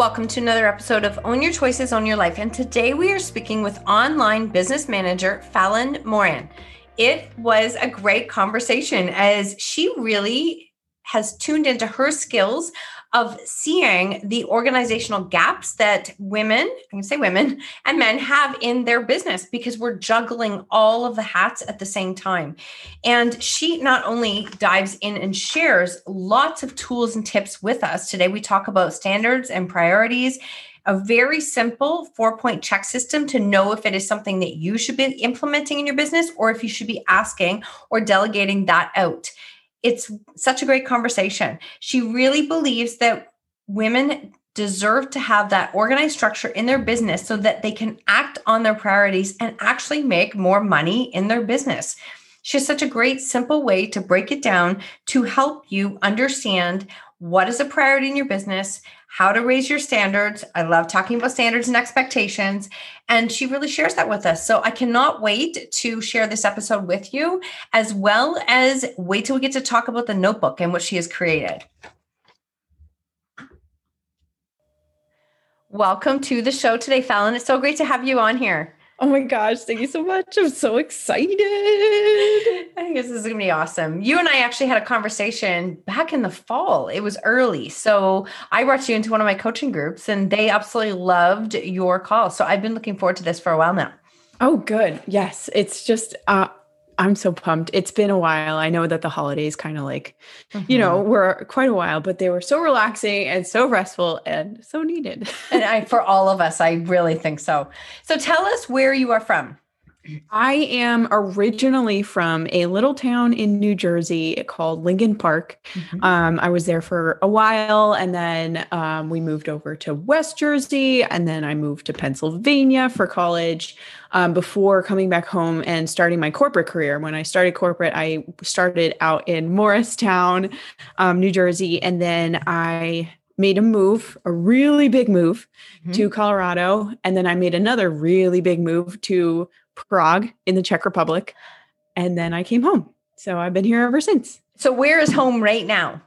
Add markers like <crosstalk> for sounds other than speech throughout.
Welcome to another episode of Own Your Choices, Own Your Life. And today we are speaking with online business manager Fallon Moran. It was a great conversation as she really has tuned into her skills of seeing the organizational gaps that women, I can say women and men have in their business because we're juggling all of the hats at the same time. And she not only dives in and shares lots of tools and tips with us today, we talk about standards and priorities a very simple four point check system to know if it is something that you should be implementing in your business or if you should be asking or delegating that out it's such a great conversation. She really believes that women deserve to have that organized structure in their business so that they can act on their priorities and actually make more money in their business. She has such a great, simple way to break it down to help you understand what is a priority in your business, how to raise your standards. I love talking about standards and expectations. And she really shares that with us. So I cannot wait to share this episode with you, as well as wait till we get to talk about the notebook and what she has created. Welcome to the show today, Fallon. It's so great to have you on here. Oh my gosh, thank you so much. I'm so excited. I think this is going to be awesome. You and I actually had a conversation back in the fall. It was early. So I brought you into one of my coaching groups and they absolutely loved your call. So I've been looking forward to this for a while now. Oh, good. Yes. It's just, uh, I'm so pumped. It's been a while. I know that the holidays kind of like, mm-hmm. you know, mm-hmm. were quite a while, but they were so relaxing and so restful and so needed. and I, <laughs> for all of us, I really think so. So tell us where you are from. I am originally from a little town in New Jersey called Lincoln Park. Mm-hmm. Um, I was there for a while and then um, we moved over to West Jersey and then I moved to Pennsylvania for college um, before coming back home and starting my corporate career. When I started corporate, I started out in Morristown, um, New Jersey, and then I made a move, a really big move mm-hmm. to Colorado. And then I made another really big move to Prague in the Czech Republic. And then I came home. So I've been here ever since. So where is home right now?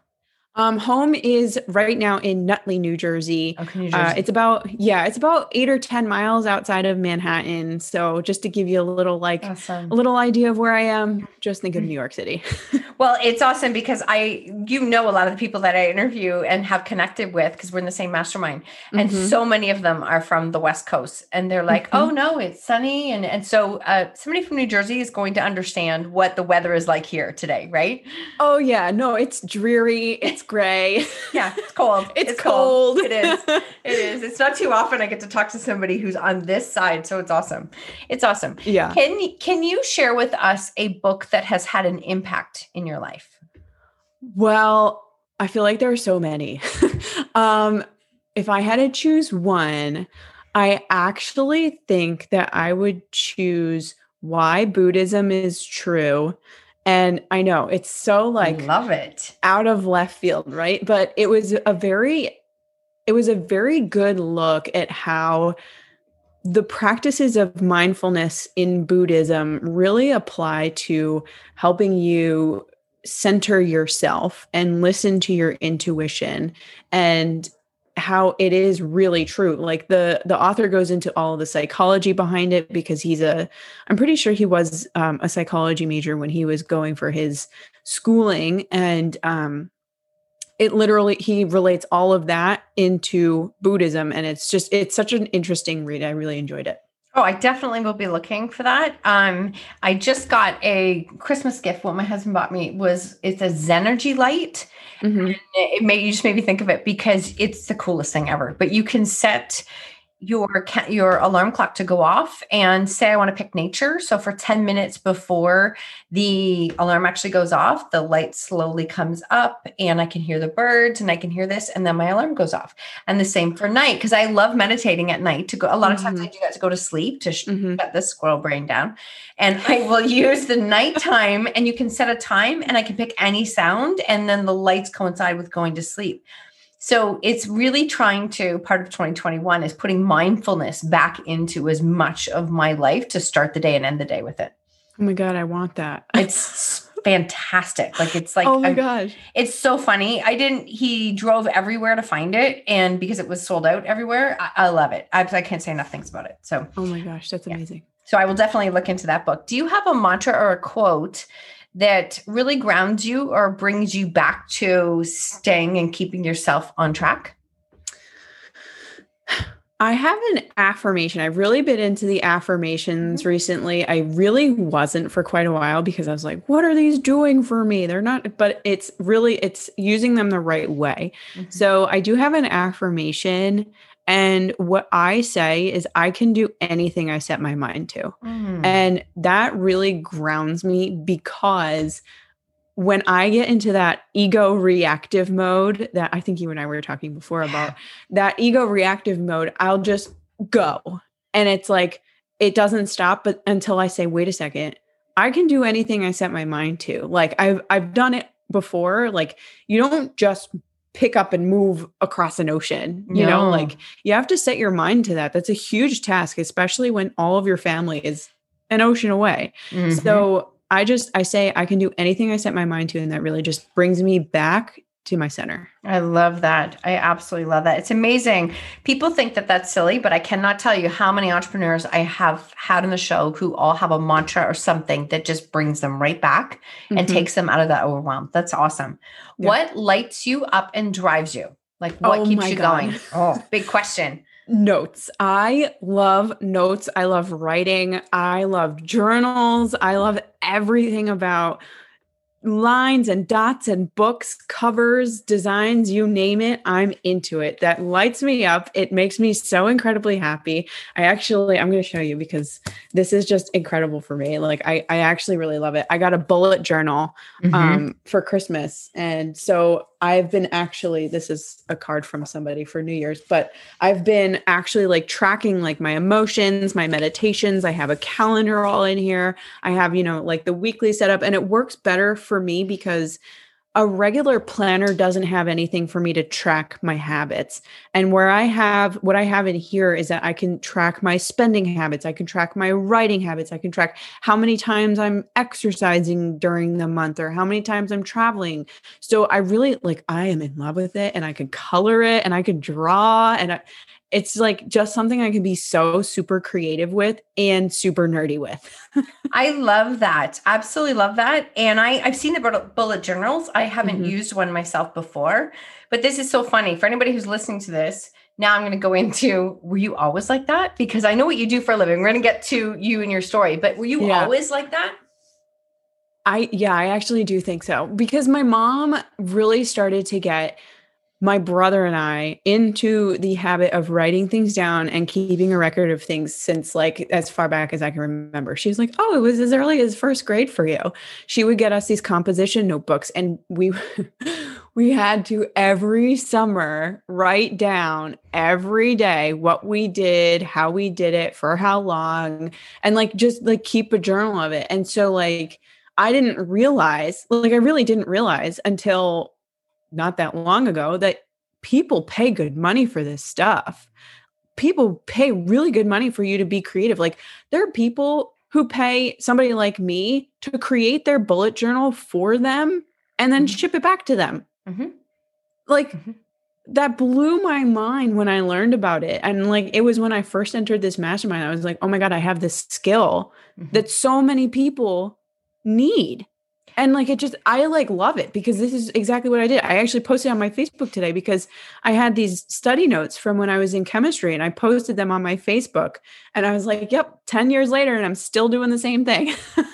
Um, home is right now in Nutley, New Jersey. Okay, New uh, Jersey. Uh, it's about yeah, it's about eight or ten miles outside of Manhattan. So just to give you a little like awesome. a little idea of where I am, just think of New York City. <laughs> well, it's awesome because I you know a lot of the people that I interview and have connected with because we're in the same mastermind, and mm-hmm. so many of them are from the West Coast, and they're like, mm-hmm. oh no, it's sunny, and and so uh, somebody from New Jersey is going to understand what the weather is like here today, right? Oh yeah, no, it's dreary. <laughs> It's gray. Yeah, it's cold. <laughs> it's, it's cold. cold. It is. <laughs> It is. It's not too often I get to talk to somebody who's on this side, so it's awesome. It's awesome. Yeah. Can can you share with us a book that has had an impact in your life? Well, I feel like there are so many. <laughs> um, if I had to choose one, I actually think that I would choose why Buddhism is true and I know it's so like love it out of left field, right? But it was a very it was a very good look at how the practices of mindfulness in Buddhism really apply to helping you center yourself and listen to your intuition and how it is really true like the the author goes into all the psychology behind it because he's a i'm pretty sure he was um, a psychology major when he was going for his schooling and um it literally he relates all of that into buddhism and it's just it's such an interesting read i really enjoyed it Oh, I definitely will be looking for that. Um, I just got a Christmas gift. What my husband bought me was it's a Zenergy light. Mm-hmm. It made you just made me think of it because it's the coolest thing ever. But you can set your your alarm clock to go off and say I want to pick nature. So for 10 minutes before the alarm actually goes off, the light slowly comes up and I can hear the birds and I can hear this and then my alarm goes off. And the same for night because I love meditating at night to go a lot of times mm-hmm. I do that to go to sleep to mm-hmm. shut the squirrel brain down. And I will <laughs> use the nighttime and you can set a time and I can pick any sound and then the lights coincide with going to sleep. So it's really trying to, part of 2021 is putting mindfulness back into as much of my life to start the day and end the day with it. Oh my God, I want that. <laughs> It's fantastic. Like it's like, oh my gosh, it's so funny. I didn't, he drove everywhere to find it. And because it was sold out everywhere, I, I love it. I, I, can't say enough things about it. So, oh my gosh, that's amazing. Yeah. So I will definitely look into that book. Do you have a mantra or a quote that really grounds you or brings you back to staying and keeping yourself on track? I have an affirmation. I've really been into the affirmations mm-hmm. recently. I really wasn't for quite a while because I was like, what are these doing for me? They're not, but it's really it's using them the right way. Mm-hmm. So I do have an affirmation and what I say is, I can do anything I set my mind to. Mm. And that really grounds me because when I get into that ego reactive mode, that I think you and I were talking before about, that ego reactive mode, I'll just go. And it's like, it doesn't stop but until I say, wait a second, I can do anything I set my mind to. Like I've I've done it before. Like you don't just pick up and move across an ocean you no. know like you have to set your mind to that that's a huge task especially when all of your family is an ocean away mm-hmm. so i just i say i can do anything i set my mind to and that really just brings me back to my center. I love that. I absolutely love that. It's amazing. People think that that's silly, but I cannot tell you how many entrepreneurs I have had on the show who all have a mantra or something that just brings them right back mm-hmm. and takes them out of that overwhelm. That's awesome. Yeah. What lights you up and drives you? Like what oh keeps you God. going? Oh, <laughs> big question. Notes. I love notes. I love writing. I love journals. I love everything about lines and dots and books, covers, designs, you name it, I'm into it. That lights me up. It makes me so incredibly happy. I actually, I'm going to show you because this is just incredible for me. Like, I, I actually really love it. I got a bullet journal mm-hmm. um, for Christmas. And so I've been actually, this is a card from somebody for New Year's, but I've been actually like tracking like my emotions, my meditations. I have a calendar all in here. I have, you know, like the weekly setup, and it works better for me because a regular planner doesn't have anything for me to track my habits. And where I have what I have in here is that I can track my spending habits, I can track my writing habits, I can track how many times I'm exercising during the month or how many times I'm traveling. So I really like I am in love with it and I can color it and I can draw and I, it's like just something I can be so super creative with and super nerdy with. <laughs> I love that. Absolutely love that. And I, I've seen the bullet journals. I haven't mm-hmm. used one myself before, but this is so funny for anybody who's listening to this. Now I'm going to go <laughs> into were you always like that? Because I know what you do for a living. We're going to get to you and your story, but were you yeah. always like that? I, yeah, I actually do think so because my mom really started to get my brother and I into the habit of writing things down and keeping a record of things since like as far back as I can remember. She was like, "Oh, it was as early as first grade for you." She would get us these composition notebooks and we <laughs> we had to every summer write down every day what we did, how we did it, for how long, and like just like keep a journal of it. And so like I didn't realize, like I really didn't realize until not that long ago that people pay good money for this stuff. People pay really good money for you to be creative. Like there are people who pay somebody like me to create their bullet journal for them and then mm-hmm. ship it back to them. Mm-hmm. Like mm-hmm. that blew my mind when I learned about it. And like it was when I first entered this mastermind, I was like, oh my God, I have this skill mm-hmm. that so many people need and like it just i like love it because this is exactly what i did. I actually posted on my facebook today because i had these study notes from when i was in chemistry and i posted them on my facebook. And i was like yep 10 years later and i'm still doing the same thing. <laughs>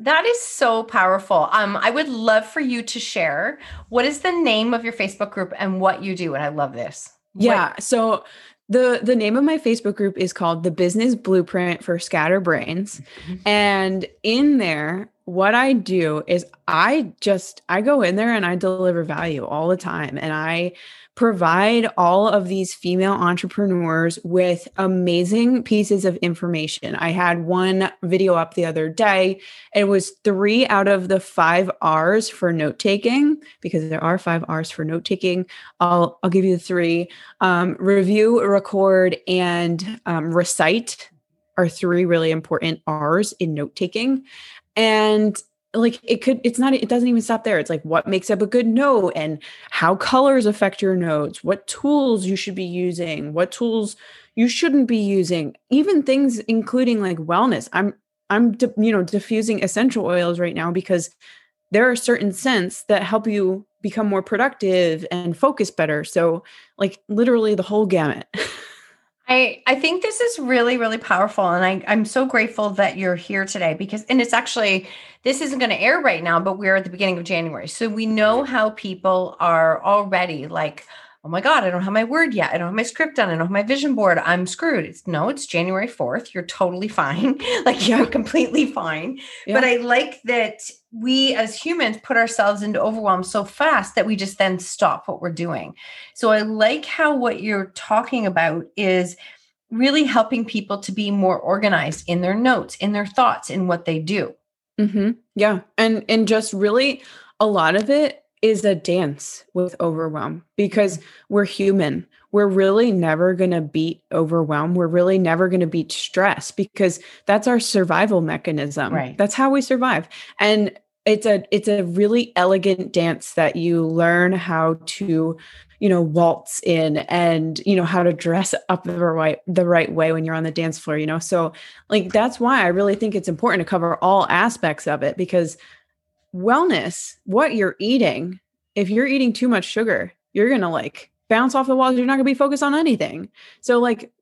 That is so powerful. Um i would love for you to share what is the name of your facebook group and what you do and i love this. Yeah so the the name of my facebook group is called the business blueprint for scatterbrains mm-hmm. and in there what I do is I just I go in there and I deliver value all the time and I provide all of these female entrepreneurs with amazing pieces of information. I had one video up the other day. It was 3 out of the 5 R's for note taking because there are 5 R's for note taking. I'll I'll give you the 3. Um, review, record and um, recite are three really important R's in note taking and like it could it's not it doesn't even stop there. It's like what makes up a good note and how colors affect your notes what tools you should be using what tools you shouldn't be using even things including like wellness. I'm i'm you know diffusing essential oils right now because there are certain scents that help you become more productive and focus better. So like literally the whole gamut <laughs> I, I think this is really, really powerful. And I, I'm so grateful that you're here today because, and it's actually, this isn't going to air right now, but we're at the beginning of January. So we know how people are already like, oh my God, I don't have my word yet. I don't have my script done. I don't have my vision board. I'm screwed. It's no, it's January 4th. You're totally fine. <laughs> like you're completely fine. Yeah. But I like that we as humans put ourselves into overwhelm so fast that we just then stop what we're doing. So I like how what you're talking about is really helping people to be more organized in their notes, in their thoughts, in what they do. Mm-hmm. Yeah. And and just really a lot of it is a dance with overwhelm because mm. we're human. We're really never going to beat overwhelm. We're really never going to beat stress because that's our survival mechanism. Right. That's how we survive. And it's a it's a really elegant dance that you learn how to you know waltz in and you know how to dress up the right the right way when you're on the dance floor you know so like that's why i really think it's important to cover all aspects of it because wellness, what you're eating, if you're eating too much sugar, you're going to like bounce off the walls. You're not going to be focused on anything. So, like,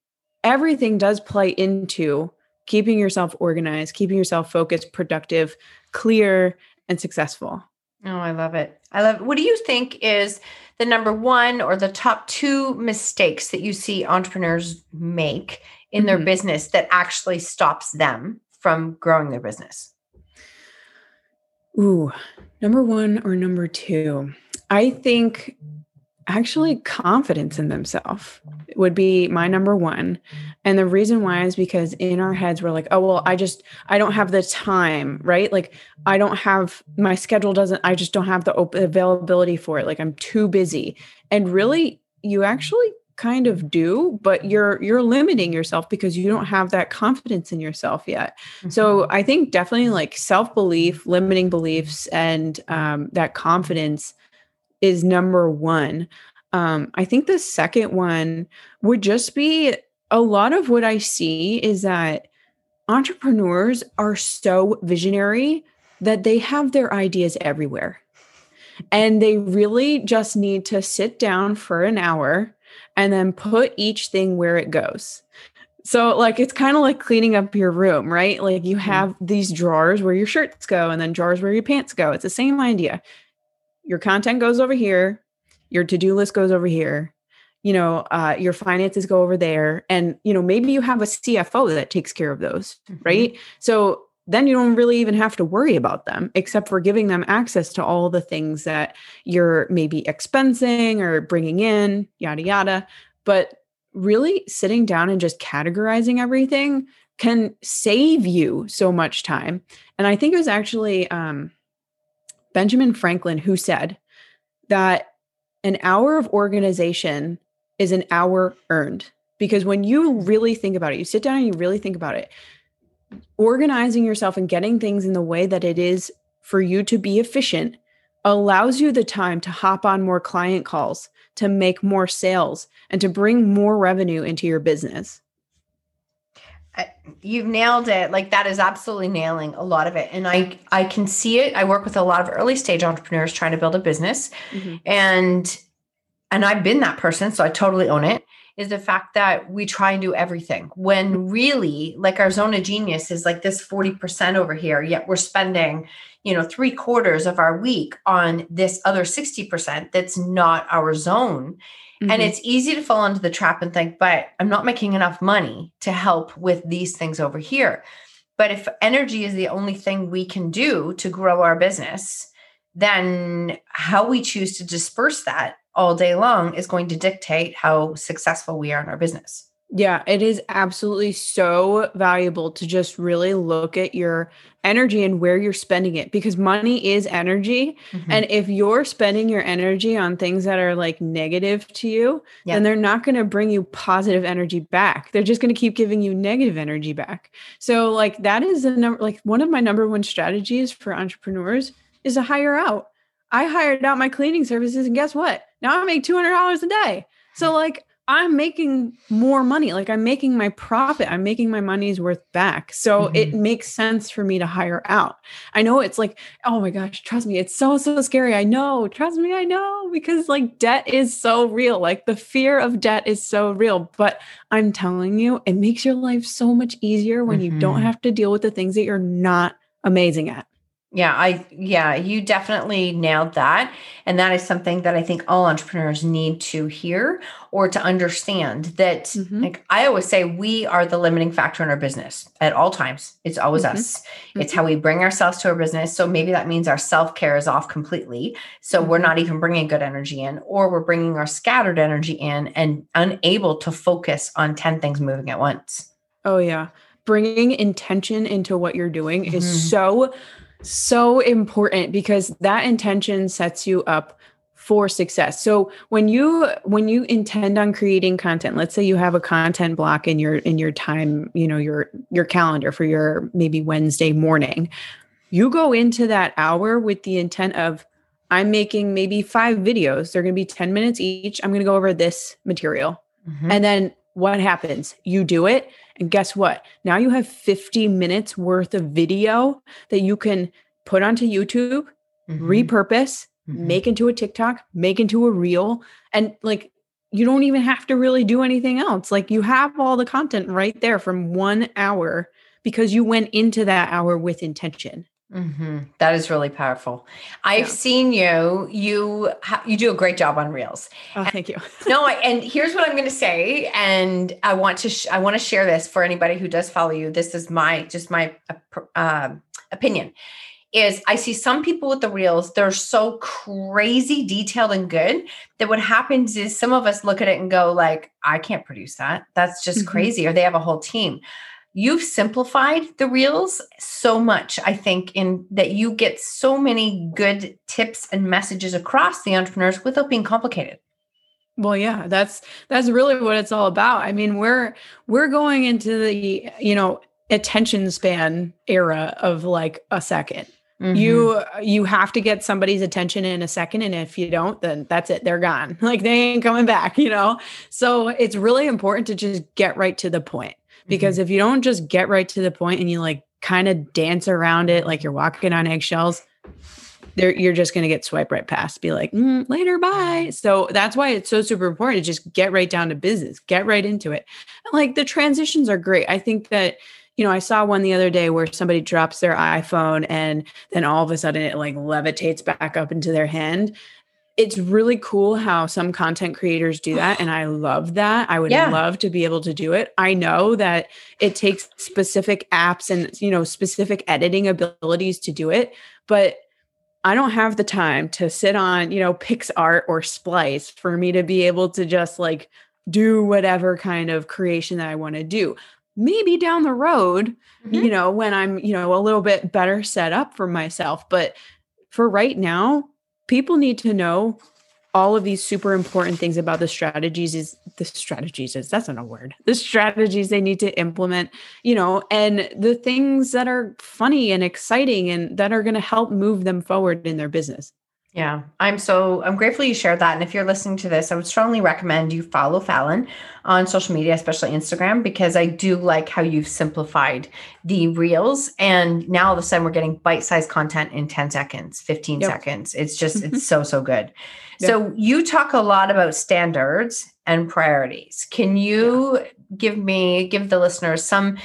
everything does play into keeping yourself organized, keeping yourself focused, productive, clear, and successful. Oh, I love it. I love it. What do you think is the number one or the top two mistakes that you see entrepreneurs make in mm-hmm. their business that actually stops them from growing their business? Ooh, number one or number two? I think actually confidence in themselves would be my number one. And the reason why is because in our heads, we're like, oh, well, I just, I don't have the time, right? Like, I don't have, my schedule doesn't, I just don't have the open availability for it. Like, I'm too busy. And really, you actually kind of do but you're you're limiting yourself because you don't have that confidence in yourself yet. Mm-hmm. so i think definitely like self-belief limiting beliefs and um, that confidence is number one. Um, i think the second one would just be a lot of what i see is that entrepreneurs are so visionary that they have their ideas everywhere. And they really just need to sit down for an hour and then put each thing where it goes. So, like, it's kind of like cleaning up your room, right? Like, you mm-hmm. have these drawers where your shirts go and then drawers where your pants go. It's the same idea. Your content goes over here, your to do list goes over here, you know, uh, your finances go over there. And, you know, maybe you have a CFO that takes care of those, mm-hmm. right? So, then you don't really even have to worry about them except for giving them access to all the things that you're maybe expensing or bringing in, yada, yada. But really sitting down and just categorizing everything can save you so much time. And I think it was actually um, Benjamin Franklin who said that an hour of organization is an hour earned. Because when you really think about it, you sit down and you really think about it, organizing yourself and getting things in the way that it is for you to be efficient allows you the time to hop on more client calls, to make more sales, and to bring more revenue into your business. you've nailed it. Like that is absolutely nailing a lot of it. And i i can see it. I work with a lot of early stage entrepreneurs trying to build a business. Mm-hmm. and and i've been that person so i totally own it is the fact that we try and do everything when really like our zone of genius is like this 40% over here yet we're spending you know three quarters of our week on this other 60% that's not our zone mm-hmm. and it's easy to fall into the trap and think but i'm not making enough money to help with these things over here but if energy is the only thing we can do to grow our business then how we choose to disperse that all day long is going to dictate how successful we are in our business. Yeah, it is absolutely so valuable to just really look at your energy and where you're spending it because money is energy. Mm-hmm. And if you're spending your energy on things that are like negative to you, yeah. then they're not going to bring you positive energy back. They're just going to keep giving you negative energy back. So, like, that is a number, like, one of my number one strategies for entrepreneurs is to hire out. I hired out my cleaning services, and guess what? Now I make $200 a day. So, like, I'm making more money. Like, I'm making my profit. I'm making my money's worth back. So, mm-hmm. it makes sense for me to hire out. I know it's like, oh my gosh, trust me, it's so, so scary. I know. Trust me, I know. Because, like, debt is so real. Like, the fear of debt is so real. But I'm telling you, it makes your life so much easier when mm-hmm. you don't mm-hmm. have to deal with the things that you're not amazing at. Yeah, I yeah, you definitely nailed that. And that is something that I think all entrepreneurs need to hear or to understand that mm-hmm. like I always say we are the limiting factor in our business at all times. It's always mm-hmm. us. It's mm-hmm. how we bring ourselves to our business. So maybe that means our self-care is off completely. So we're mm-hmm. not even bringing good energy in or we're bringing our scattered energy in and unable to focus on 10 things moving at once. Oh yeah. Bringing intention into what you're doing is mm-hmm. so so important because that intention sets you up for success. So when you when you intend on creating content, let's say you have a content block in your in your time, you know, your your calendar for your maybe Wednesday morning. You go into that hour with the intent of I'm making maybe 5 videos. They're going to be 10 minutes each. I'm going to go over this material. Mm-hmm. And then what happens? You do it. And guess what? Now you have 50 minutes worth of video that you can put onto YouTube, mm-hmm. repurpose, mm-hmm. make into a TikTok, make into a reel. And like, you don't even have to really do anything else. Like, you have all the content right there from one hour because you went into that hour with intention. Mm-hmm. That is really powerful. I've yeah. seen you. You you do a great job on reels. Oh, and, thank you. <laughs> no, I, and here's what I'm going to say, and I want to sh- I want to share this for anybody who does follow you. This is my just my uh, opinion. Is I see some people with the reels, they're so crazy detailed and good that what happens is some of us look at it and go like, I can't produce that. That's just mm-hmm. crazy. Or they have a whole team you've simplified the reels so much i think in that you get so many good tips and messages across the entrepreneurs without being complicated. Well yeah that's that's really what it's all about. I mean we're we're going into the you know attention span era of like a 2nd mm-hmm. you you have to get somebody's attention in a second and if you don't then that's it they're gone. <laughs> Like they ain't coming back you know? So it's really important to just get right to the point because mm-hmm. if you don't just get right to the point and you like kind of dance around it like you're walking on eggshells, there you're just going to get swiped right past. Be like, mm, later, bye. So that's why it's so super important to just get right down to business, get right into it. Like the transitions are great. I think that you know, I saw one the other day where somebody drops their iPhone and then all of a sudden it like levitates back up into their hand it's really cool how some content creators do that and i <sighs> love that i would yeah. love to be able to do it i know that it takes specific apps and you know specific editing abilities to do it but i don't have the time to sit on you know PicsArt or splice for me to be able to just like do whatever kind of creation that i want to do maybe down the road mm-hmm. you know when i'm you know a little bit better set up for myself but for right now people need to know all of these super important things about the strategies is the strategies is that's not a word. The strategies they need to implement you know and the things that are funny and exciting and that are going to help move them forward in their business Yeah, I'm so I'm grateful you shared that. And if you're listening to this, I would strongly recommend you follow Fallon on social media, especially Instagram, because I do like how you've simplified the reels. And now all of a sudden we're getting bite-sized content in 10 seconds, 15 yep. seconds. It's just <laughs> it's so, so good. Yep. So you talk a lot about standards and priorities. Can you yeah. give me, give the listeners some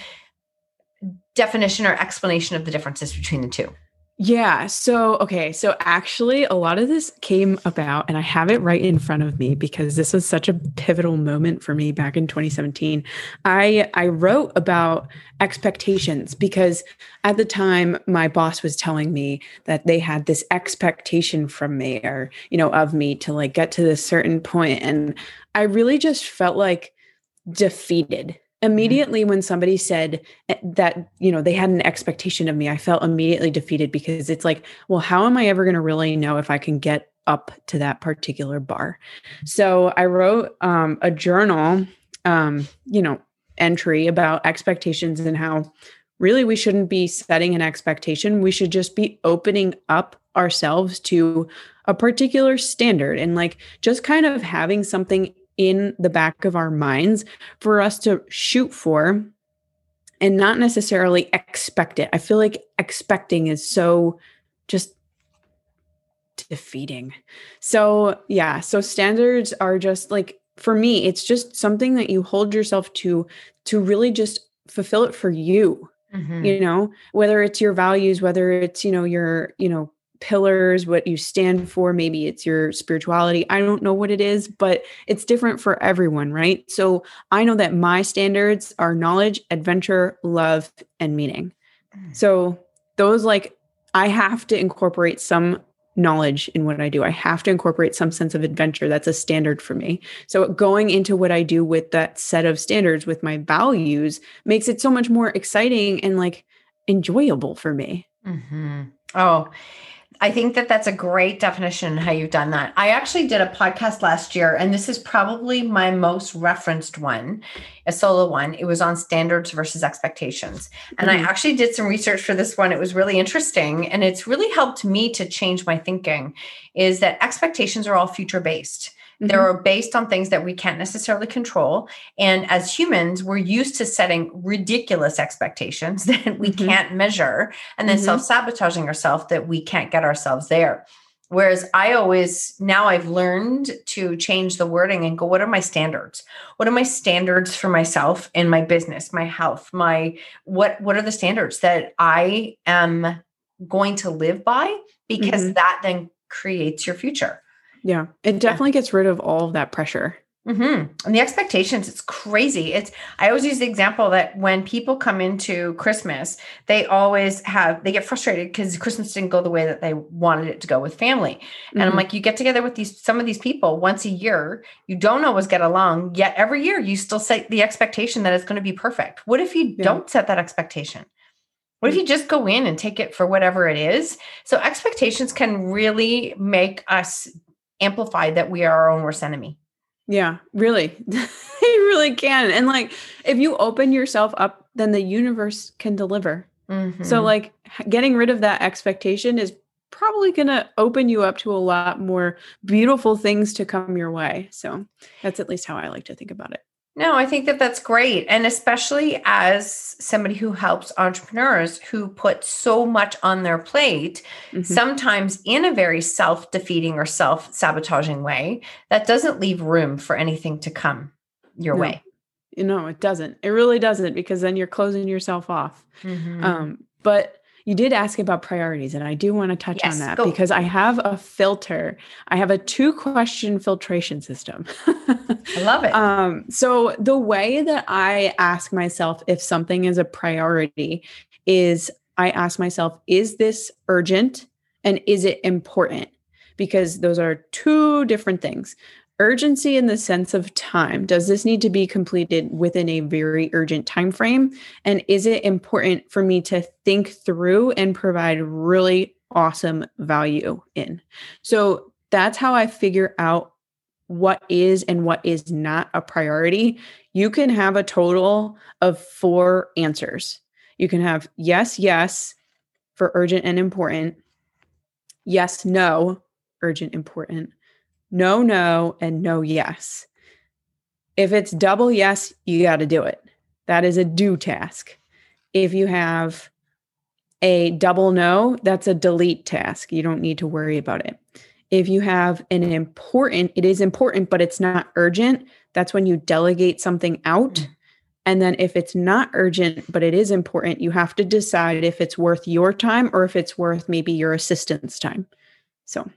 definition or explanation of the differences between the two? Yeah. So, okay. So, actually, a lot of this came about, and I have it right in front of me because this was such a pivotal moment for me back in 2017. I I wrote about expectations because at the time my boss was telling me that they had this expectation from me or you know of me to like get to this certain point and I really just felt like defeated. Immediately when somebody said eh, that you know they had an expectation of me i felt immediately defeated because it's like well how am i ever going to really know if i can get up to that particular bar? So i wrote um, a journal um, you know entry about expectations and how really we shouldn't be setting an expectation. We should just be opening up ourselves to a particular standard and like just kind of having something in the back of our minds for us to shoot for and not necessarily expect it. I feel like expecting is so just defeating. So, yeah, so standards are just like for me, it's just something that you hold yourself to to really just fulfill it for you. Mm-hmm. You know, whether it's your values, whether it's, you know, your, you know, pillars, what you stand for. Maybe it's your spirituality. I don't know what it is, but it's different for everyone, right? So I know that my standards are knowledge, adventure, love, and meaning. Mm. So those, like, I have to incorporate some knowledge in what I do. I have to incorporate some sense of adventure. That's a standard for me. So going into what I do with that set of standards, with my values, makes it so much more exciting and like enjoyable for me. Mm-hmm. Oh, I think that that's a great definition how you've done that. I actually did a podcast last year, and this is probably my most referenced one, a solo one. It was on standards versus expectations. And mm-hmm. I actually did some research for this one. It was really interesting, and it's really helped me to change my thinking is that expectations are all future based. Mm-hmm. They're based on things that we can't necessarily control. And as humans, we're used to setting ridiculous expectations <laughs> that we mm-hmm. can't measure and then mm-hmm. self sabotaging ourselves that we can't get ourselves there. Whereas I always now I've learned to change the wording and go, what are my standards? What are my standards for myself and my business, my health, my what what are the standards that I am going to live by? Because mm-hmm. that then creates your future. Yeah, it definitely yeah. gets rid of all of that pressure. Mm-hmm. And the expectations, it's crazy. It's I always use the example that when people come into Christmas, they always have they get frustrated because Christmas didn't go the way that they wanted it to go with family. And mm-hmm. I'm like, you get together with these some of these people once a year, you don't always get along, yet every year you still set the expectation that it's going to be perfect. What if you yeah. don't set that expectation? What if mm. you just go in and take it for whatever it is? So expectations can really make us amplify that we are our own worst enemy. Yeah, really. <laughs> you really can. And like if you open yourself up, then the universe can deliver. Mm-hmm. So like getting rid of that expectation is probably going to open you up to a lot more beautiful things to come your way. So that's at least how I like to think about it. No, I think that that's great. And especially as somebody who helps entrepreneurs who put so much on their plate, mm-hmm. sometimes in a very self defeating or self sabotaging way, that doesn't leave room for anything to come your no. way. You know, it doesn't. It really doesn't because then you're closing yourself off. Mm-hmm. Um, but you did ask about priorities, and I do want to touch yes, on that go. because I have a filter. I have a two question filtration system. I love it. <laughs> Um, so, the way that I ask myself if something is a priority is I ask myself, is this urgent and is it important? Because those are two different things urgency in the sense of time. Does this need to be completed within a very urgent time frame and is it important for me to think through and provide really awesome value in? So that's how i figure out what is and what is not a priority. You can have a total of four answers. You can have yes yes for urgent and important yes no urgent, important, no, no, and no, yes. If it's double yes, you got to do it. That is a do task. If you have a double no, that's a delete task. You don't need to worry about it. If you have an important, it is important, but it's not urgent, that's when you delegate something out. Mm. And then if it's not urgent, but it is important, you have to decide if it's worth your time or if it's worth maybe your assistant's time. So,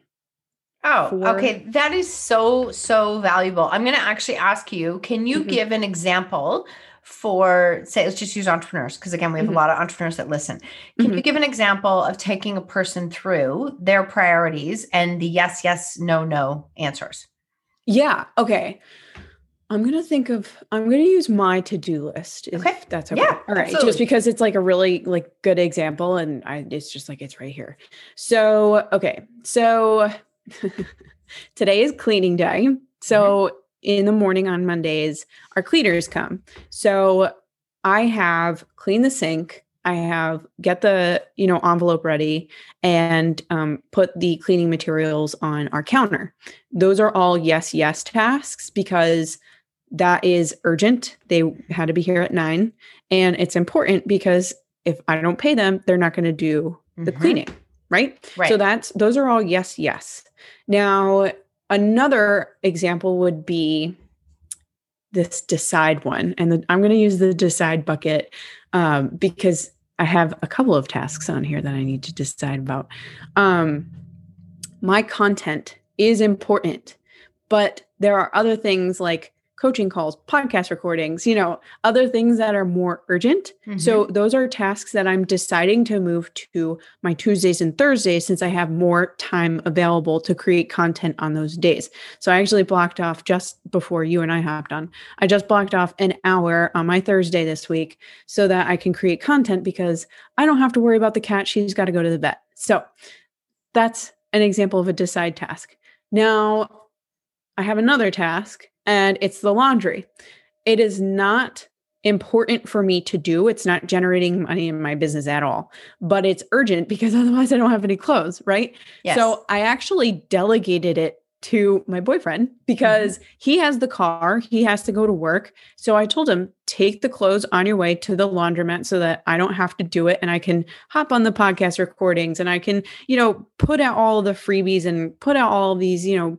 oh, for- okay. That is so, so valuable. I'm going to actually ask you can you mm-hmm. give an example for say let's just use entrepreneurs because again we have mm-hmm. a lot of entrepreneurs that listen can mm-hmm. you give an example of taking a person through their priorities and the yes yes no no answers yeah okay i'm gonna think of i'm gonna use my to-do list if okay. that's okay yeah, all right absolutely. just because it's like a really like good example and i it's just like it's right here so okay so <laughs> today is cleaning day so mm-hmm in the morning on Mondays, our cleaners come. So I have clean the sink. I have get the you know envelope ready and um, put the cleaning materials on our counter. Those are all yes yes tasks because that is urgent. They had to be here at nine, and it's important because if I don't pay them, they're not going to do the mm-hmm. cleaning, right? Right. So that's those are all yes yes. Now Another example would be this decide one. And the, I'm going to use the decide bucket um, because I have a couple of tasks on here that I need to decide about. Um, my content is important, but there are other things like coaching calls, podcast recordings, you know, other things that are more urgent. Mm-hmm. So those are tasks that I'm deciding to move to my Tuesdays and Thursdays since I have more time available to create content on those days. So I actually blocked off just before you and I hopped on. I just blocked off an hour on my Thursday this week so that I can create content because I don't have to worry about the cat. She's got to go to the vet. So that's an example of a decide task. Now, I have another task and it's the laundry. It is not important for me to do. It's not generating money in my business at all, but it's urgent because <laughs> otherwise I don't have any clothes, right? Yes. So I actually delegated it to my boyfriend because mm-hmm. he has the car, he has to go to work. So I told him, take the clothes on your way to the laundromat so that I don't have to do it and I can hop on the podcast recordings and I can, you know, put out all the freebies and put out all these, you know,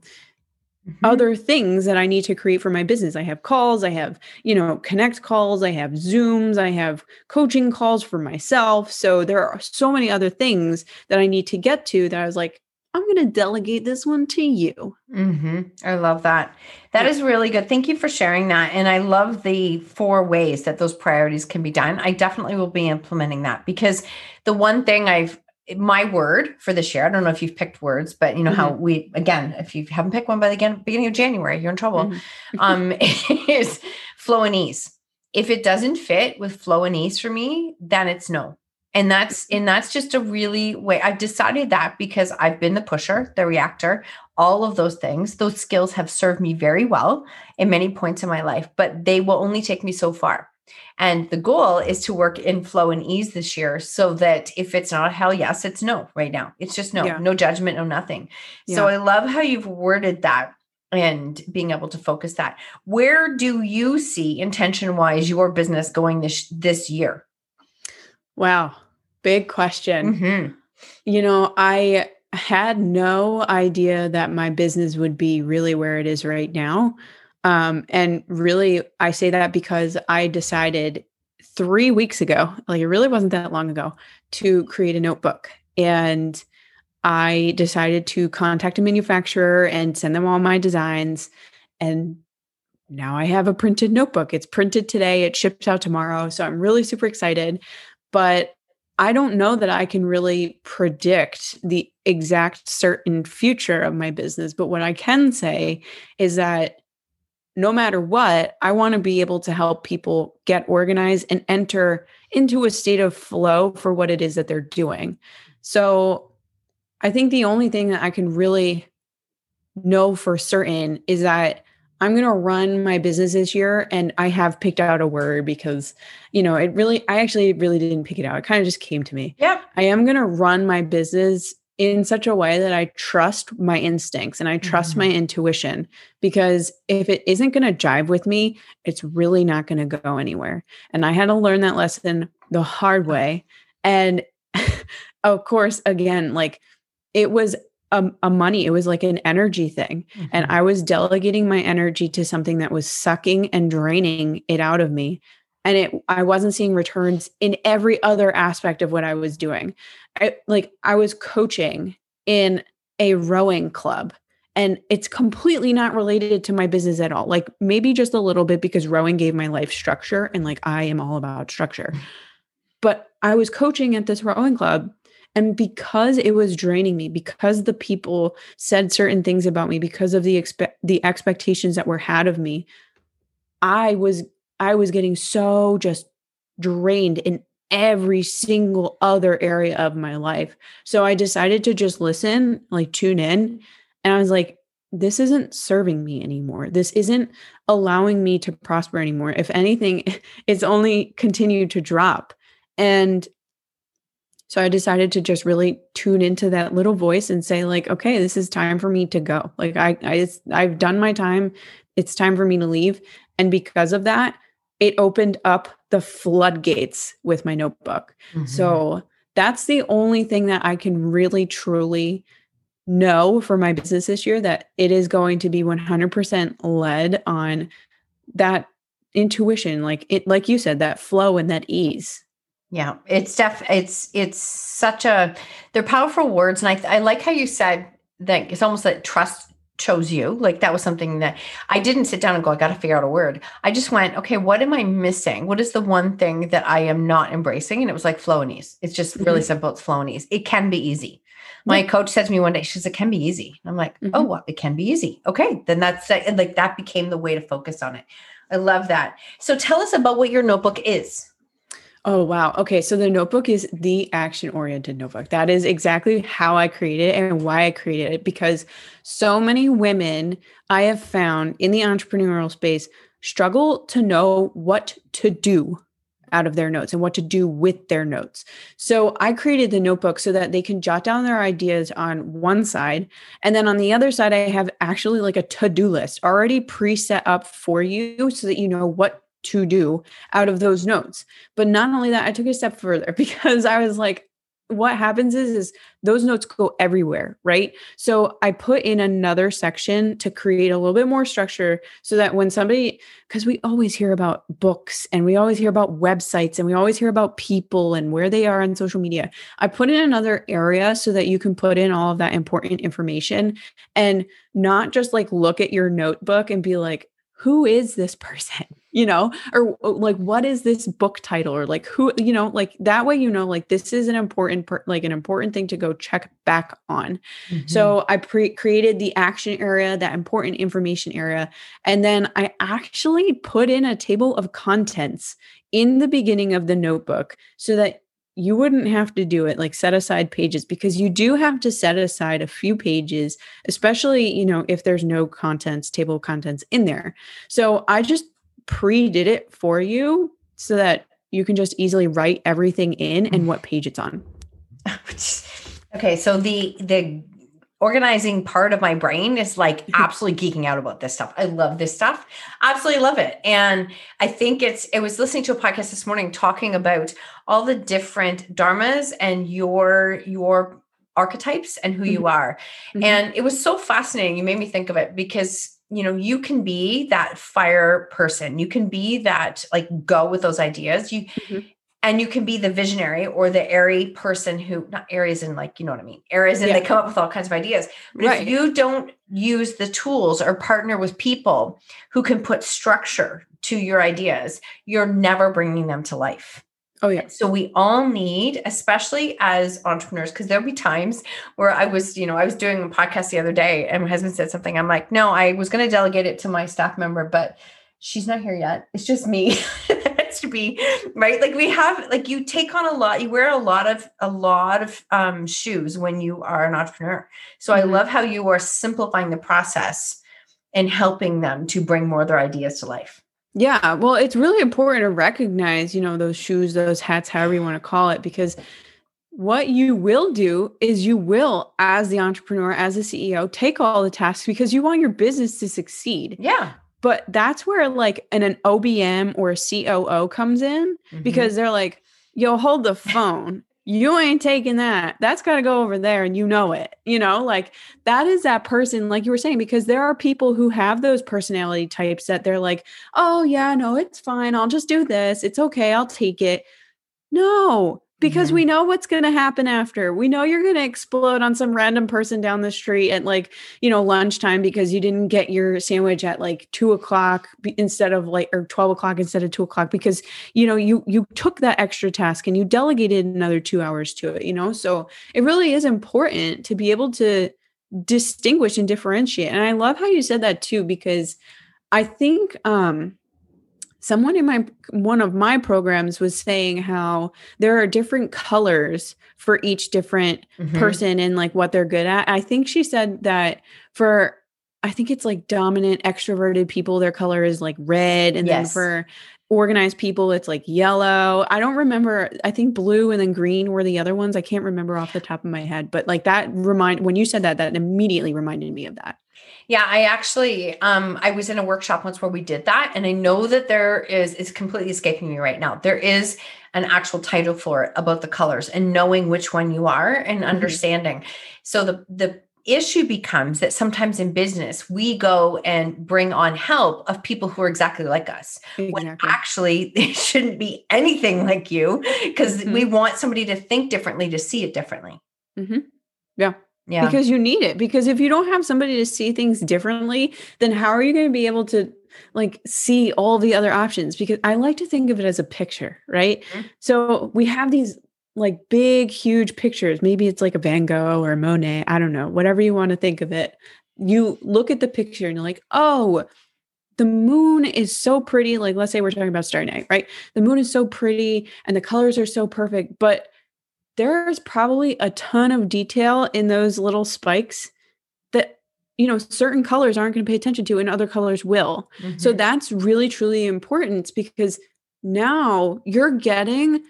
Mm-hmm. other things that I need to create for my business. I have calls, I have, you know, connect calls, I have Zooms, I have coaching calls for myself. So there are so many other things that I need to get to that I was like, I'm going to delegate this one to you. Mm-hmm. I love that. That yeah. is really good. Thank you for sharing that. And I love the four ways that those priorities can be done. I definitely will be implementing that because the one thing I've my word for this year. I don't know if you've picked words, but you know mm-hmm. how we again, if you haven't picked one by the beginning of January, you're in trouble. Mm-hmm. um, <laughs> <laughs> is flow and ease. If it doesn't fit with flow and ease for me, then it's no. And that's and that's just a really way I've decided that because I've been the pusher, the reactor, all of those things. Those skills have served me very well in many points in my life, but they will only take me so far. And the goal is to work in flow and ease this year so that if it's not hell yes, it's no right now. It's just no, yeah. no judgment, no nothing. Yeah. So I love how you've worded that and being able to focus that. Where do you see intention wise your business going this this year? Wow, big question. Mm-hmm. You know, I had no idea that my business would be really where it is right now. Um, and really, I say that because I decided three weeks ago, like it really wasn't that long ago, to create a notebook. And I decided to contact a manufacturer and send them all my designs. And now I have a printed notebook. It's printed today, it ships out tomorrow. So I'm really super excited. But I don't know that I can really predict the exact certain future of my business. But what I can say is that no matter what, I want to be able to help people get organized and enter into a state of flow for what it is that they're doing. So I think the only thing that I can really know for certain is that I'm going to run my business this year and I have picked out a word because, you know, it really, I actually really didn't pick it out. It kind of just came to me. Yep. I am going to run my business in such a way that I trust my instincts and I trust mm-hmm. my intuition because if it isn't going to jive with me, it's really not going to go anywhere. And I had to learn that lesson the hard way. And <laughs> of course, again, like it was a, a, money, it was like an energy thing. Mm-hmm. And I was delegating my energy to something that was sucking and draining it out of me and it i wasn't seeing returns in every other aspect of what i was doing. I, like i was coaching in a rowing club and it's completely not related to my business at all. Like maybe just a little bit because rowing gave my life structure and like i am all about structure. Mm. But i was coaching at this rowing club and because it was draining me because the people said certain things about me because of the expect the expectations that were had of me i was I was getting so just drained in every single other area of my life. So I decided to just listen, like tune in. And I was like, this isn't serving me anymore. This isn't allowing me to prosper anymore. If anything, <laughs> it's only continued to drop. And so I decided to just really tune into that little voice and say, like, okay, this is time for me to go. Like I, I I've done my time. It's time for me to leave. And because of that, it opened up the floodgates with my notebook. Mm-hmm. So that's the only thing that I can really truly know for my business this year that it is going to be 100% led on that intuition like it like you said that flow and that ease yeah it's def it's it's such a they're powerful words and i i like how you said that it's almost like trust chose you. Like that was something that I didn't sit down and go, I got to figure out a word. I just went, okay, what am I missing? What is the one thing that I am not embracing? And it was like flow and ease. It's just really mm-hmm. simple. It's flow and ease. It can be easy. My coach said to me one day, she says, it can be easy. I'm like, oh, mm-hmm. oh, well, it can be easy. Okay. Then that's and like, that became the way to focus on it. I love that. So tell us about what your notebook is. Oh, wow. Okay. So the notebook is the action oriented notebook. That is exactly how I created it and why I created it because so many women I have found in the entrepreneurial space struggle to know what to do out of their notes and what to do with their notes. So I created the notebook so that they can jot down their ideas on one side. And then on the other side, I have actually like a to do list already preset up for you so that you know what to do out of those notes. But not only that, I took a step further <laughs> because I was like, what happens is is those notes go everywhere right so i put in another section to create a little bit more structure so that when somebody because we always hear about books and we always hear about websites and we always hear about people and where they are on social media i put in another area so that you can put in all of that important information and not just like look at your notebook and be like who is this person? <laughs> You know or like what is this book title? Or like who you know like that way you know like this is an important like an important thing to go check back on. Mm-hmm. so i pre- created the action area that important information area and then i actually put in a table of contents in the beginning of the notebook so that you wouldn't have to do it like set aside pages because you do have to set aside a few pages especially you know if there's no contents table of contents in there. So i just pre did it for you so that you can just easily write everything in and mm. what page it's on. <laughs> Okay so the the organizing part of my brain is like <laughs> absolutely geeking out about this stuff. I love this stuff. Absolutely love it. And I think it's, I was listening to a podcast this morning talking about all the different dharmas and your, your archetypes and who mm-hmm. you are. Mm-hmm. And it was so fascinating. You made me think of it because you know you can be that fire person you can be that like go with those ideas you mm-hmm and you can be the visionary or the airy person who not areas in like you know what i mean areas and yeah. they come up with all kinds of ideas but right. if you don't use the tools or partner with people who can put structure to your ideas you're never bringing them to life Oh, yeah. So we all need, especially as entrepreneurs, because there'll be times where I was, you know, I was doing a podcast the other day and my husband said something. I'm like, no, I was going to delegate it to my staff member, but she's not here yet. It's just me. <laughs> to be right like we have like you take on a lot you wear a lot of a lot of um, shoes when you are an entrepreneur so mm-hmm. i love how you are simplifying the process and helping them to bring more of their ideas to life yeah well it's really important to recognize you know those shoes those hats however you want to call it because what you will do is you will, as the entrepreneur, as a CEO, take all the tasks because you want your business to succeed. Yeah. But that's where like an, an OBM or a COO comes in Mhm. because they're like, yo, hold the phone. You ain't taking that. That's got to go over there and you know it. You know, like that is that person, like you were saying, because there are people who have those personality types that they're like, oh, yeah, no, it's fine. I'll just do this. It's okay. I'll take it. No, because Mhm. we know what's going to happen after. We know you're going to explode on some random person down the street at like, you know, lunchtime because you didn't get your sandwich at like two o'clock instead of like, or 12 o'clock instead of two o'clock because, you know, you, you took that extra task and you delegated another two hours to it, you know? So it really is important to be able to distinguish and differentiate. And I love how you said that too, because I think, um, someone in my one of my programs was saying how there are different colors for each different Mhm. person and like what they're good at. I think she said that for I think it's like dominant extroverted people their color is like red and then for organized people it's like yellow. I don't remember I think blue and then green were the other ones. I can't remember off the top of my head, but like that remind when you said that that immediately reminded me of that. Yeah, I actually um I was in a workshop once where we did that and I know that there is it's completely escaping me right now. There is an actual title for it about the colors and knowing which one you are and understanding. So the the issue becomes that sometimes in business we go and bring on help of people who are exactly like us when actually <laughs> they shouldn't be anything like you because we want somebody to think differently to see it differently. Mhm. Yeah. Yeah. because you need it because if you don't have somebody to see things differently then how are you going to be able to like see all the other options? Because i like to think of it as a picture right? Mhm. so we have these like big huge pictures. Maybe it's like a van gogh or a monet i don't know whatever you want to think of it. You look at the picture and you're like oh the moon is so pretty. Like let's say we're talking about Star night right? The moon is so pretty and the colors are so perfect but there's probably a ton of detail in those little spikes that you know certain colors aren't going to pay attention to and other colors will so Mhm. that's really truly important because now you're getting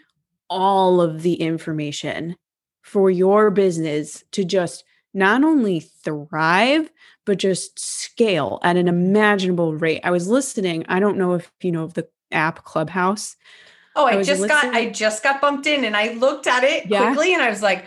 all of the information for your business to just not only thrive but just scale at an imaginable rate i was listening i don't know if you know of the app clubhouse Oh, I I, just got I just got bumped in and I looked at it Yeah. quickly and I was like,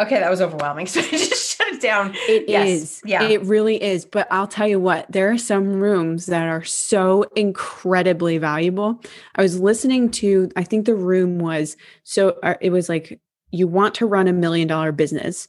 okay, that was overwhelming. <laughs> So I just shut it down. It is, Yes, yeah. It really is. But I'll tell you what, there are some rooms that are so incredibly valuable. I was listening to, I think the room was so, uh, it was like, you want to run a million dollar business.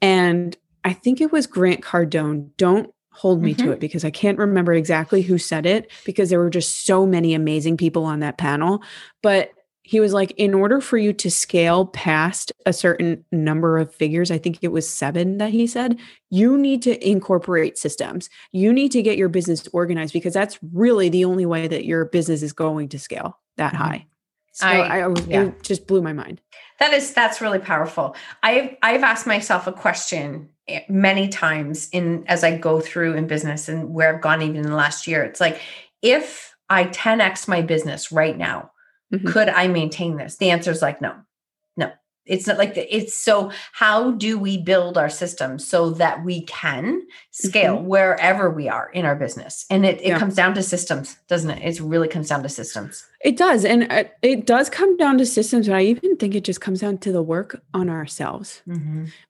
And I think it was Grant Cardone. Don't hold me to Mhm. it because I can't remember exactly who said it because there were just so many amazing people on that panel. But he was like, in order for you to scale past a certain number of figures, I think it was seven that he said, you need to incorporate systems. You need to get your business organized because that's really the only way that your business is going to scale that Mhm. high. So I- I, yeah. it just blew my mind. That is that's really powerful. I've I've asked myself a question many times in as I go through in business and where I've gone even in the last year. It's like if I 10x my business right now, Mhm. could I maintain this? The answer is like no. It's not like the, it's so how do we build our system so that we can scale wherever we are in our business? And it, it Mm-hmm. Yeah. comes down to systems, doesn't it? It really comes down to systems. It does. And uh, it does come down to systems, but I even think it just comes down to the work on ourselves.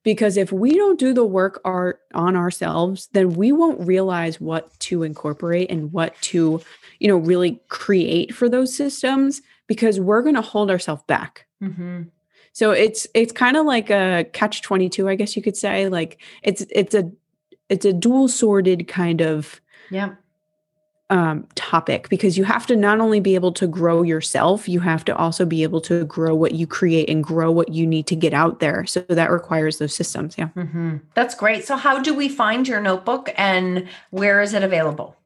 because if we don't do the work our, on ourselves then we won't realize what to incorporate and what to you know really create for those systems because we're going to hold ourselves back Mm-hmm. So it's it's kind of like a catch 22 i guess you could say like it's it's a it's a dual sorted kind of Yeah. um, topic because you have to not only be able to grow yourself, you have to also be able to grow what you create and grow what you need to get out there. So that requires those systems. Yeah. hmm That's great. So, how do we find your notebook and where is it available?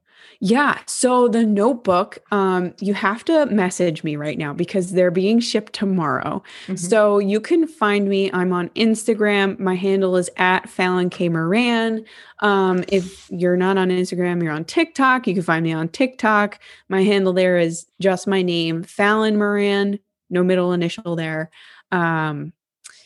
Yeah. So the notebook, um, you have to message me right now because they're being shipped tomorrow. Mhm. So you can find me. I'm on Instagram. My handle is at Fallon K Moran. Um, if you're not on Instagram, you're on TikTok. You can find me on TikTok. My handle there is just my name, Fallon Moran, no middle initial there. Um,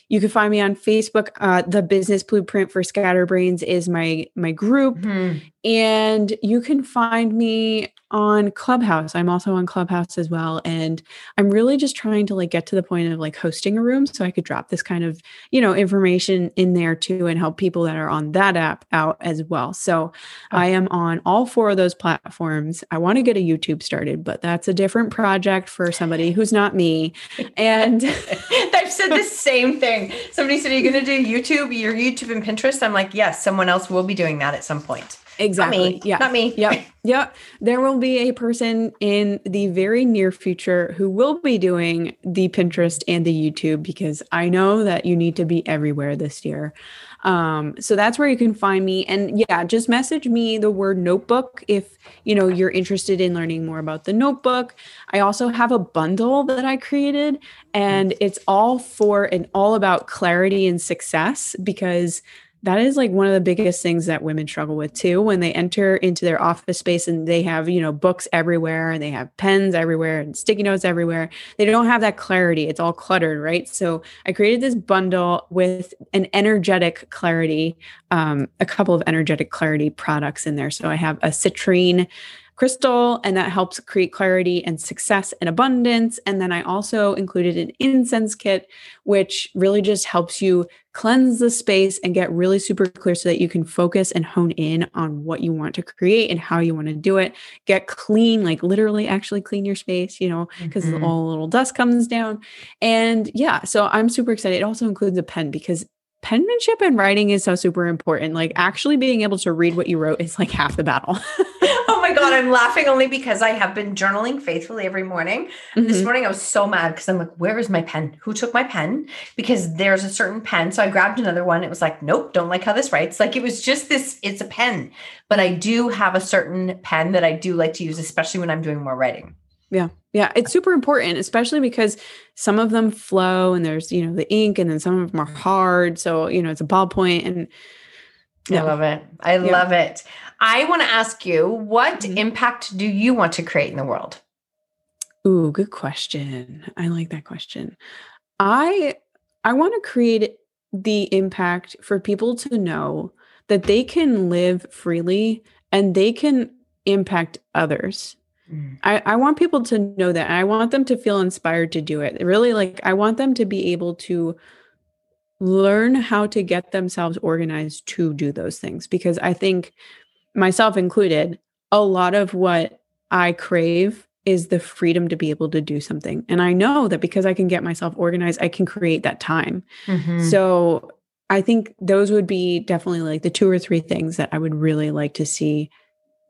you can find me on Facebook. Uh, the Business Blueprint for Scatterbrains is my my group, Mhm. And you can find me on Clubhouse. I'm also on Clubhouse as well, and I'm really just trying to like get to the point of like hosting a room so I could drop this kind of you know information in there too and help people that are on that app out as well. So I am on all four of those platforms. I want to get a YouTube started, but that's a different project for somebody who's not me. And <laughs> I've said the same thing. Somebody said, Are you going to do YouTube, your YouTube and Pinterest? I'm like, Yes, someone else will be doing that at some point. Exactly. Not me. Yeah. Not me. <laughs> Yep. Yep. There will be a person in the very near future who will be doing the Pinterest and the YouTube because I know that you need to be everywhere this year. Um, so that's where you can find me. And yeah, just message me the word notebook if you know you're interested in learning more about the notebook. I also have a bundle that I created, and it's all for and all about clarity and success because that is like one of the biggest things that women struggle with too when they enter into their office space and they have you know books everywhere and they have pens everywhere and sticky notes everywhere. They don't have that clarity. It's all cluttered right? So i created this bundle with an energetic clarity um, a couple of energetic clarity products in there. So i have a citrine crystal and that helps create clarity and success and abundance. And then i also included an incense kit which really just helps you cleanse the space and get really super clear so that you can focus and hone in on what you want to create and how you want to do it. Get clean like literally actually clean your space you know because Mhm. all the little dust comes down. And yeah so i'm super excited. It also includes a pen because penmanship and writing is so super important. Like actually being able to read what you wrote is like half the battle <laughs> God. I'm laughing only because I have been journaling faithfully every morning. This Mhm. morning I was so mad because I'm like, where is my pen? Who took my pen? Because there's a certain pen. So I grabbed another one. It was like, nope, don't like how this writes. Like it was just this, it's a pen. But I do have a certain pen that I do like to use, especially when I'm doing more writing. Yeah. Yeah. It's super important, especially because some of them flow and there's, you know, the ink and then some of them are hard. So, you know, it's a ballpoint and I love it. I Yeah. love it. I want to ask you, what Mhm. impact do you want to create in the world? Ooh, good question. I like that question. I I want to create the impact for people to know that they can live freely and they can impact others. Mm. I, I want people to know that. I want them to feel inspired to do it. Really, like, I want them to be able to learn how to get themselves organized to do those things because I think, myself included, a lot of what I crave is the freedom to be able to do something. And I know that because I can get myself organized, I can create that time. Mhm. So I think those would be definitely like the two or three things that I would really like to see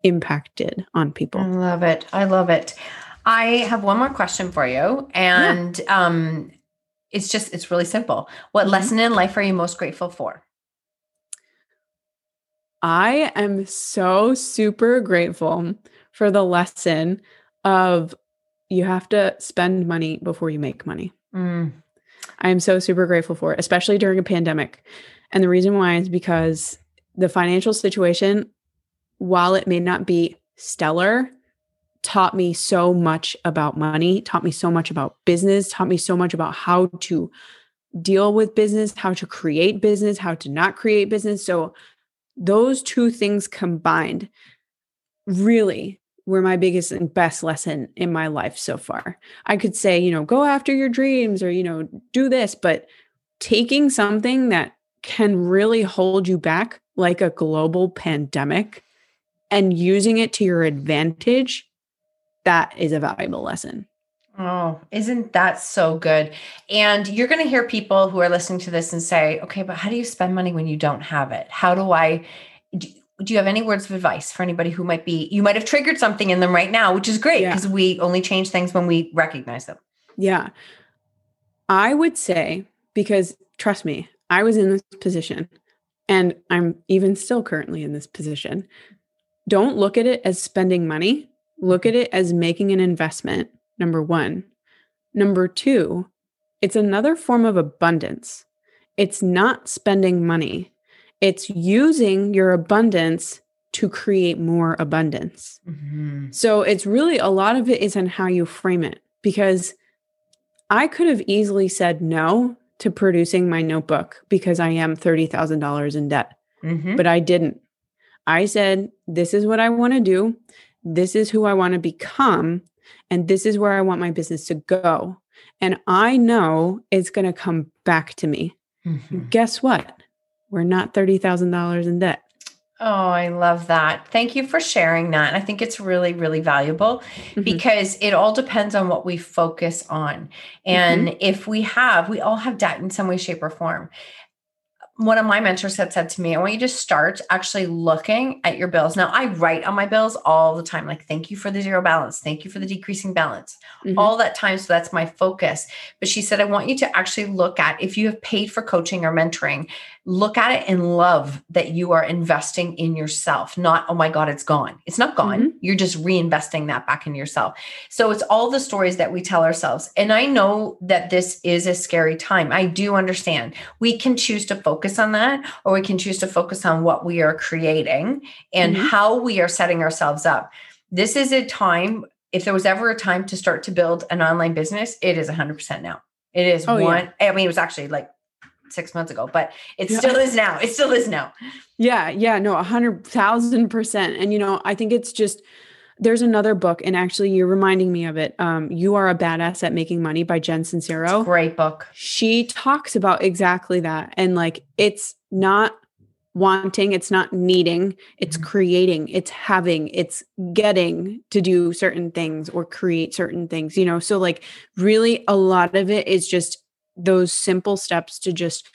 impacted on people. I love it. I love it. I have one more question for you. And um, it's just, it's really simple. What Mhm. lesson in life are you most grateful for? I am so super grateful for the lesson of you have to spend money before you make money. Mm. I am so super grateful for it, especially during a pandemic. And the reason why is because the financial situation, while it may not be stellar, taught me so much about money, taught me so much about business, taught me so much about how to deal with business, how to create business, how to not create business. So those two things combined really were my biggest and best lesson in my life so far. I could say, you know, go after your dreams or, you know, do this, but taking something that can really hold you back, like a global pandemic, and using it to your advantage, that is a valuable lesson. Oh, isn't that so good? And you're going to hear people who are listening to this and say, okay, but how do you spend money when you don't have it? How do I? Do, do you have any words of advice for anybody who might be, you might have triggered something in them right now, which is great Yeah. because we only change things when we recognize them. Yeah. I would say, because trust me, I was in this position and I'm even still currently in this position. Don't look at it as spending money, look at it as making an investment. Number one. Number two, it's another form of abundance. It's not spending money, it's using your abundance to create more abundance. So it's really a lot of it is on how you frame it because I could have easily said no to producing my notebook because I am $30,000 in debt, Mhm. but I didn't. I said, This is what I want to do. This is who I want to become. And this is where I want my business to go. And I know it's going to come back to me. Mhm. Guess what? We're not $30,000 in debt. Oh, I love that. Thank you for sharing that. I think it's really, really valuable Mhm. because it all depends on what we focus on. And if we have, we all have debt in some way, shape, or form. One of my mentors had said to me, I want you to start actually looking at your bills. Now, I write on my bills all the time, like, thank you for the zero balance. Thank you for the decreasing balance Mhm. all that time. So that's my focus. But she said, I want you to actually look at if you have paid for coaching or mentoring, look at it and love that you are investing in yourself, not, oh my God, it's gone. It's not gone. You're just reinvesting that back in yourself. So it's all the stories that we tell ourselves. And I know that this is a scary time. I do understand. We can choose to focus on that, or we can choose to focus on what we are creating and Mhm. how we are setting ourselves up. This is a time if there was ever a time to start to build an online business, it is 100% now. It is Oh, yeah. one. I mean, it was actually like six months ago, but it Yeah. still is now. It still is now. Yeah, yeah, no, a hundred thousand percent. And you know, I think it's just there's another book, and actually you're reminding me of it. Um, you are a badass at making money by Jen Sincero. Great book. She talks about exactly that. And like it's not wanting, it's not needing, it's Mhm. creating, it's having, it's getting to do certain things or create certain things, you know. So like really a lot of it is just those simple steps to just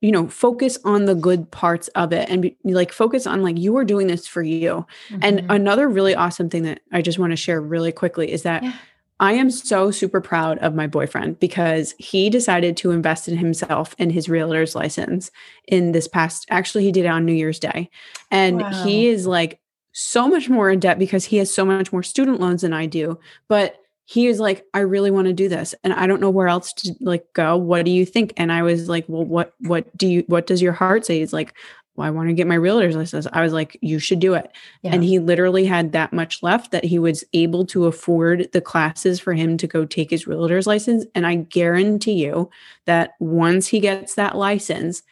you know focus on the good parts of it and be, like focus on like you are doing this for you and Mhm. another really awesome thing that i just want to share really quickly is that Yeah. i am so super proud of my boyfriend because he decided to invest in himself and his realtor's license in this past actually he did it on new year's day and Wow. he is like so much more in debt because he has so much more student loans than i do but he is like i really want to do this and i don't know where else to like go. What do you think? And i was like well what what do you what does your heart say? He's like well i want to get my realtor's license. I was like you should do it. Yeah. and he literally had that much left that he was able to afford the classes for him to go take his realtor's license and i guarantee you that once he gets that license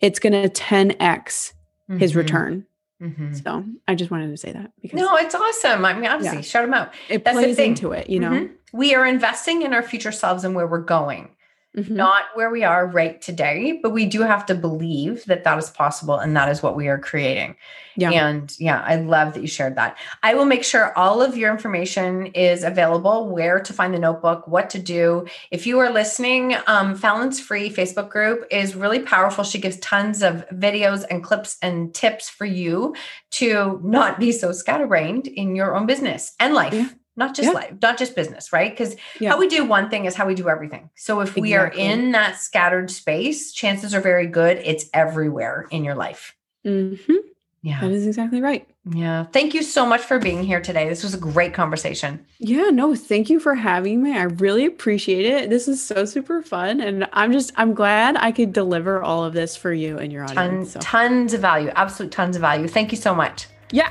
it's going to 10x his Mhm. return Mhm. so i just wanted to say that because No, it's awesome. I mean, obviously, Yeah. shout them out. it that's the thing. into it you know Mhm. we are investing in our future selves and where we're going. Mhm. not where we are right today, but we do have to believe that that is possible and that is what we are creating. Yeah. And yeah, I love that you shared that. I will make sure all of your information is available, where to find the notebook, what to do. If you are listening, um, Fallon's free Facebook group is really powerful. She gives tons of videos and clips and tips for you to not be so scatterbrained in your own business and life. Yeah. Not just Yeah. life, not just business, right? Because Yeah. how we do one thing is how we do everything. So if we are in that scattered space, chances are very good it's everywhere in your life. Mhm. Yeah. That is exactly right. Yeah. Thank you so much for being here today. This was a great conversation. Yeah, no, thank you for having me. I really appreciate it. This is so super fun. And I'm just, I'm glad I could deliver all of this for you and your audience. Tons, So, tons of value. Absolute tons of value. Thank you so much. yeah.